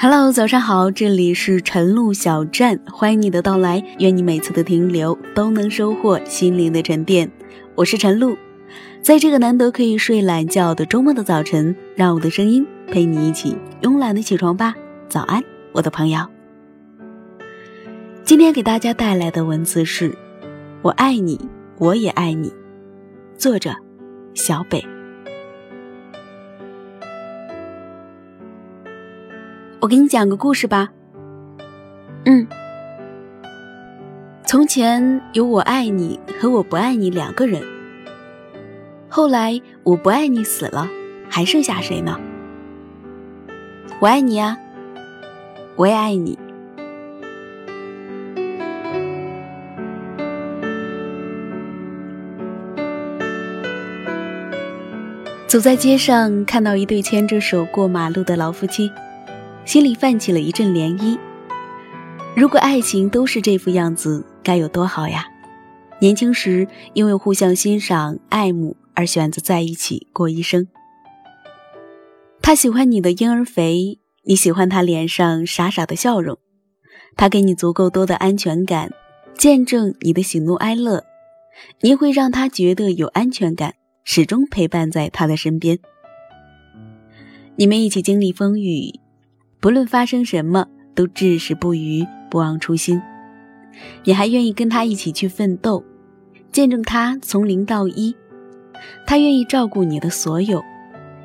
Hello，早上好，这里是晨露小站，欢迎你的到来，愿你每次的停留都能收获心灵的沉淀。我是晨露，在这个难得可以睡懒觉的周末的早晨，让我的声音陪你一起慵懒的起床吧。早安，我的朋友。今天给大家带来的文字是：我爱你，我也爱你。作者：小北。我给你讲个故事吧。嗯，从前有我爱你和我不爱你两个人，后来我不爱你死了，还剩下谁呢？我爱你呀，我也爱你。走在街上，看到一对牵着手过马路的老夫妻。心里泛起了一阵涟漪。如果爱情都是这副样子，该有多好呀！年轻时因为互相欣赏、爱慕而选择在一起过一生。他喜欢你的婴儿肥，你喜欢他脸上傻傻的笑容。他给你足够多的安全感，见证你的喜怒哀乐，你会让他觉得有安全感，始终陪伴在他的身边。你们一起经历风雨。不论发生什么，都至死不渝，不忘初心。你还愿意跟他一起去奋斗，见证他从零到一。他愿意照顾你的所有，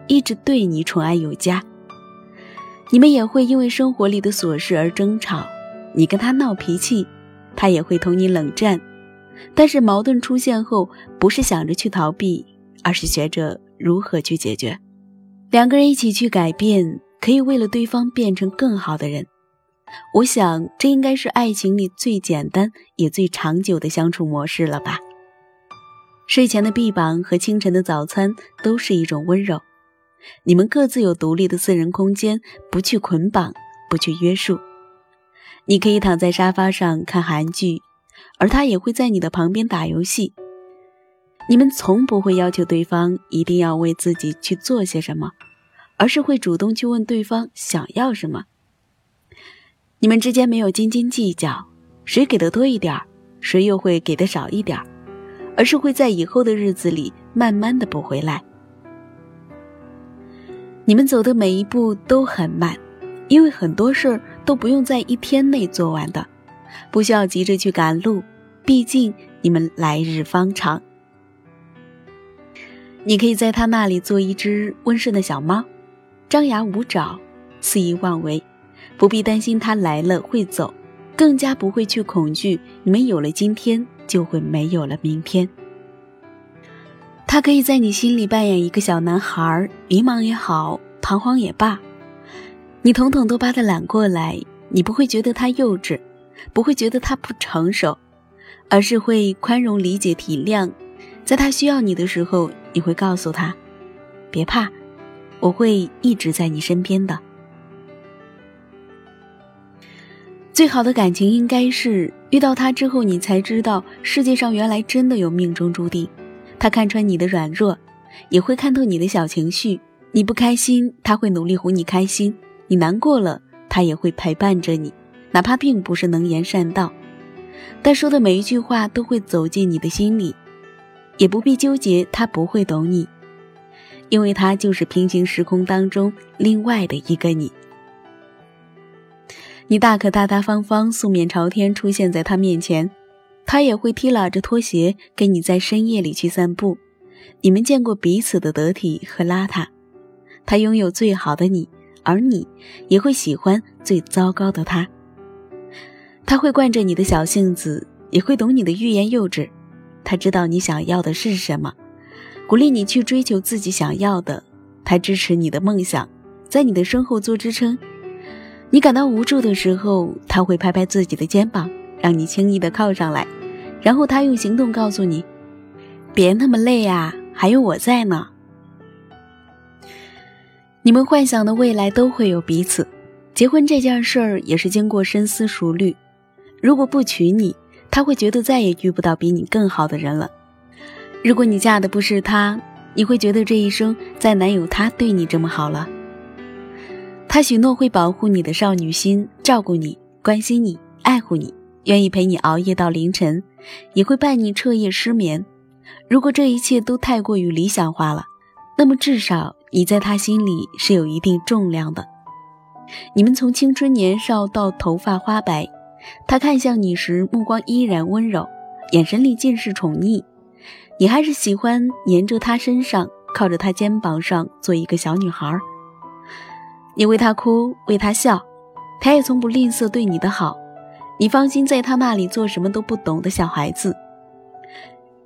一直对你宠爱有加。你们也会因为生活里的琐事而争吵，你跟他闹脾气，他也会同你冷战。但是矛盾出现后，不是想着去逃避，而是学着如何去解决。两个人一起去改变。可以为了对方变成更好的人，我想这应该是爱情里最简单也最长久的相处模式了吧。睡前的臂膀和清晨的早餐都是一种温柔，你们各自有独立的私人空间，不去捆绑，不去约束。你可以躺在沙发上看韩剧，而他也会在你的旁边打游戏。你们从不会要求对方一定要为自己去做些什么。而是会主动去问对方想要什么。你们之间没有斤斤计较，谁给的多一点儿，谁又会给的少一点儿，而是会在以后的日子里慢慢的补回来。你们走的每一步都很慢，因为很多事儿都不用在一天内做完的，不需要急着去赶路，毕竟你们来日方长。你可以在他那里做一只温顺的小猫。张牙舞爪，肆意妄为，不必担心他来了会走，更加不会去恐惧你们有了今天就会没有了明天。他可以在你心里扮演一个小男孩，迷茫也好，彷徨也罢，你统统都把他揽过来，你不会觉得他幼稚，不会觉得他不成熟，而是会宽容、理解、体谅。在他需要你的时候，你会告诉他：“别怕。”我会一直在你身边的。最好的感情应该是遇到他之后，你才知道世界上原来真的有命中注定。他看穿你的软弱，也会看透你的小情绪。你不开心，他会努力哄你开心；你难过了，他也会陪伴着你，哪怕并不是能言善道，但说的每一句话都会走进你的心里。也不必纠结，他不会懂你。因为他就是平行时空当中另外的一个你，你大可大大方方、素面朝天出现在他面前，他也会踢拉着拖鞋跟你在深夜里去散步。你们见过彼此的得体和邋遢，他拥有最好的你，而你也会喜欢最糟糕的他。他会惯着你的小性子，也会懂你的欲言又止，他知道你想要的是什么。鼓励你去追求自己想要的，他支持你的梦想，在你的身后做支撑。你感到无助的时候，他会拍拍自己的肩膀，让你轻易的靠上来，然后他用行动告诉你：“别那么累啊，还有我在呢。”你们幻想的未来都会有彼此，结婚这件事儿也是经过深思熟虑。如果不娶你，他会觉得再也遇不到比你更好的人了。如果你嫁的不是他，你会觉得这一生再难有他对你这么好了。他许诺会保护你的少女心，照顾你，关心你，爱护你，愿意陪你熬夜到凌晨，也会伴你彻夜失眠。如果这一切都太过于理想化了，那么至少你在他心里是有一定重量的。你们从青春年少到头发花白，他看向你时目光依然温柔，眼神里尽是宠溺。你还是喜欢黏着他身上，靠着他肩膀上做一个小女孩。你为他哭，为他笑，他也从不吝啬对你的好。你放心在他那里做什么都不懂的小孩子。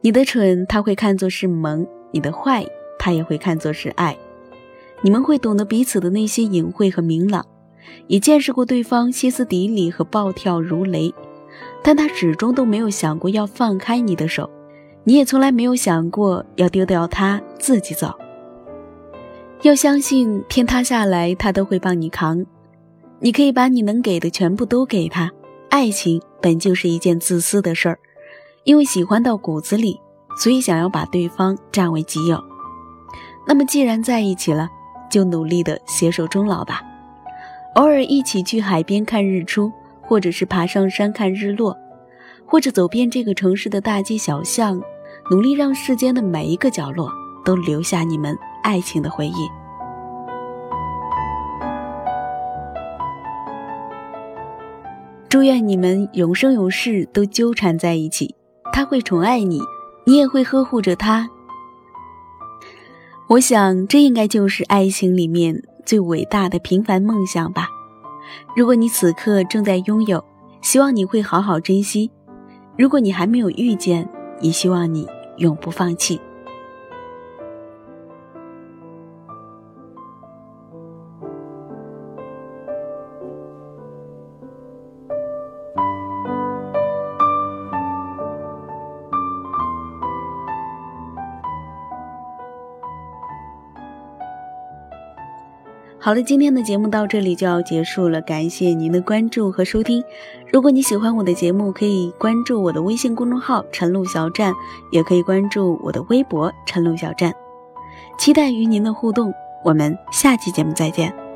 你的蠢他会看作是萌，你的坏他也会看作是爱。你们会懂得彼此的那些隐晦和明朗，也见识过对方歇斯底里和暴跳如雷，但他始终都没有想过要放开你的手，你也从来没有想过要丢掉他自己走。要相信天塌下来他都会帮你扛，你可以把你能给的全部都给他。爱情本就是一件自私的事儿，因为喜欢到骨子里，所以想要把对方占为己有。那么既然在一起了，就努力的携手终老吧，偶尔一起去海边看日出，或者是爬上山看日落，或者走遍这个城市的大街小巷，努力让世间的每一个角落都留下你们爱情的回忆。祝愿你们永生永世都纠缠在一起，他会宠爱你，你也会呵护着他。我想，这应该就是爱情里面最伟大的平凡梦想吧。如果你此刻正在拥有，希望你会好好珍惜；如果你还没有遇见，也希望你永不放弃。好了，今天的节目到这里就要结束了，感谢您的关注和收听。如果你喜欢我的节目，可以关注我的微信公众号“陈露小站”，也可以关注我的微博“陈露小站”，期待与您的互动。我们下期节目再见。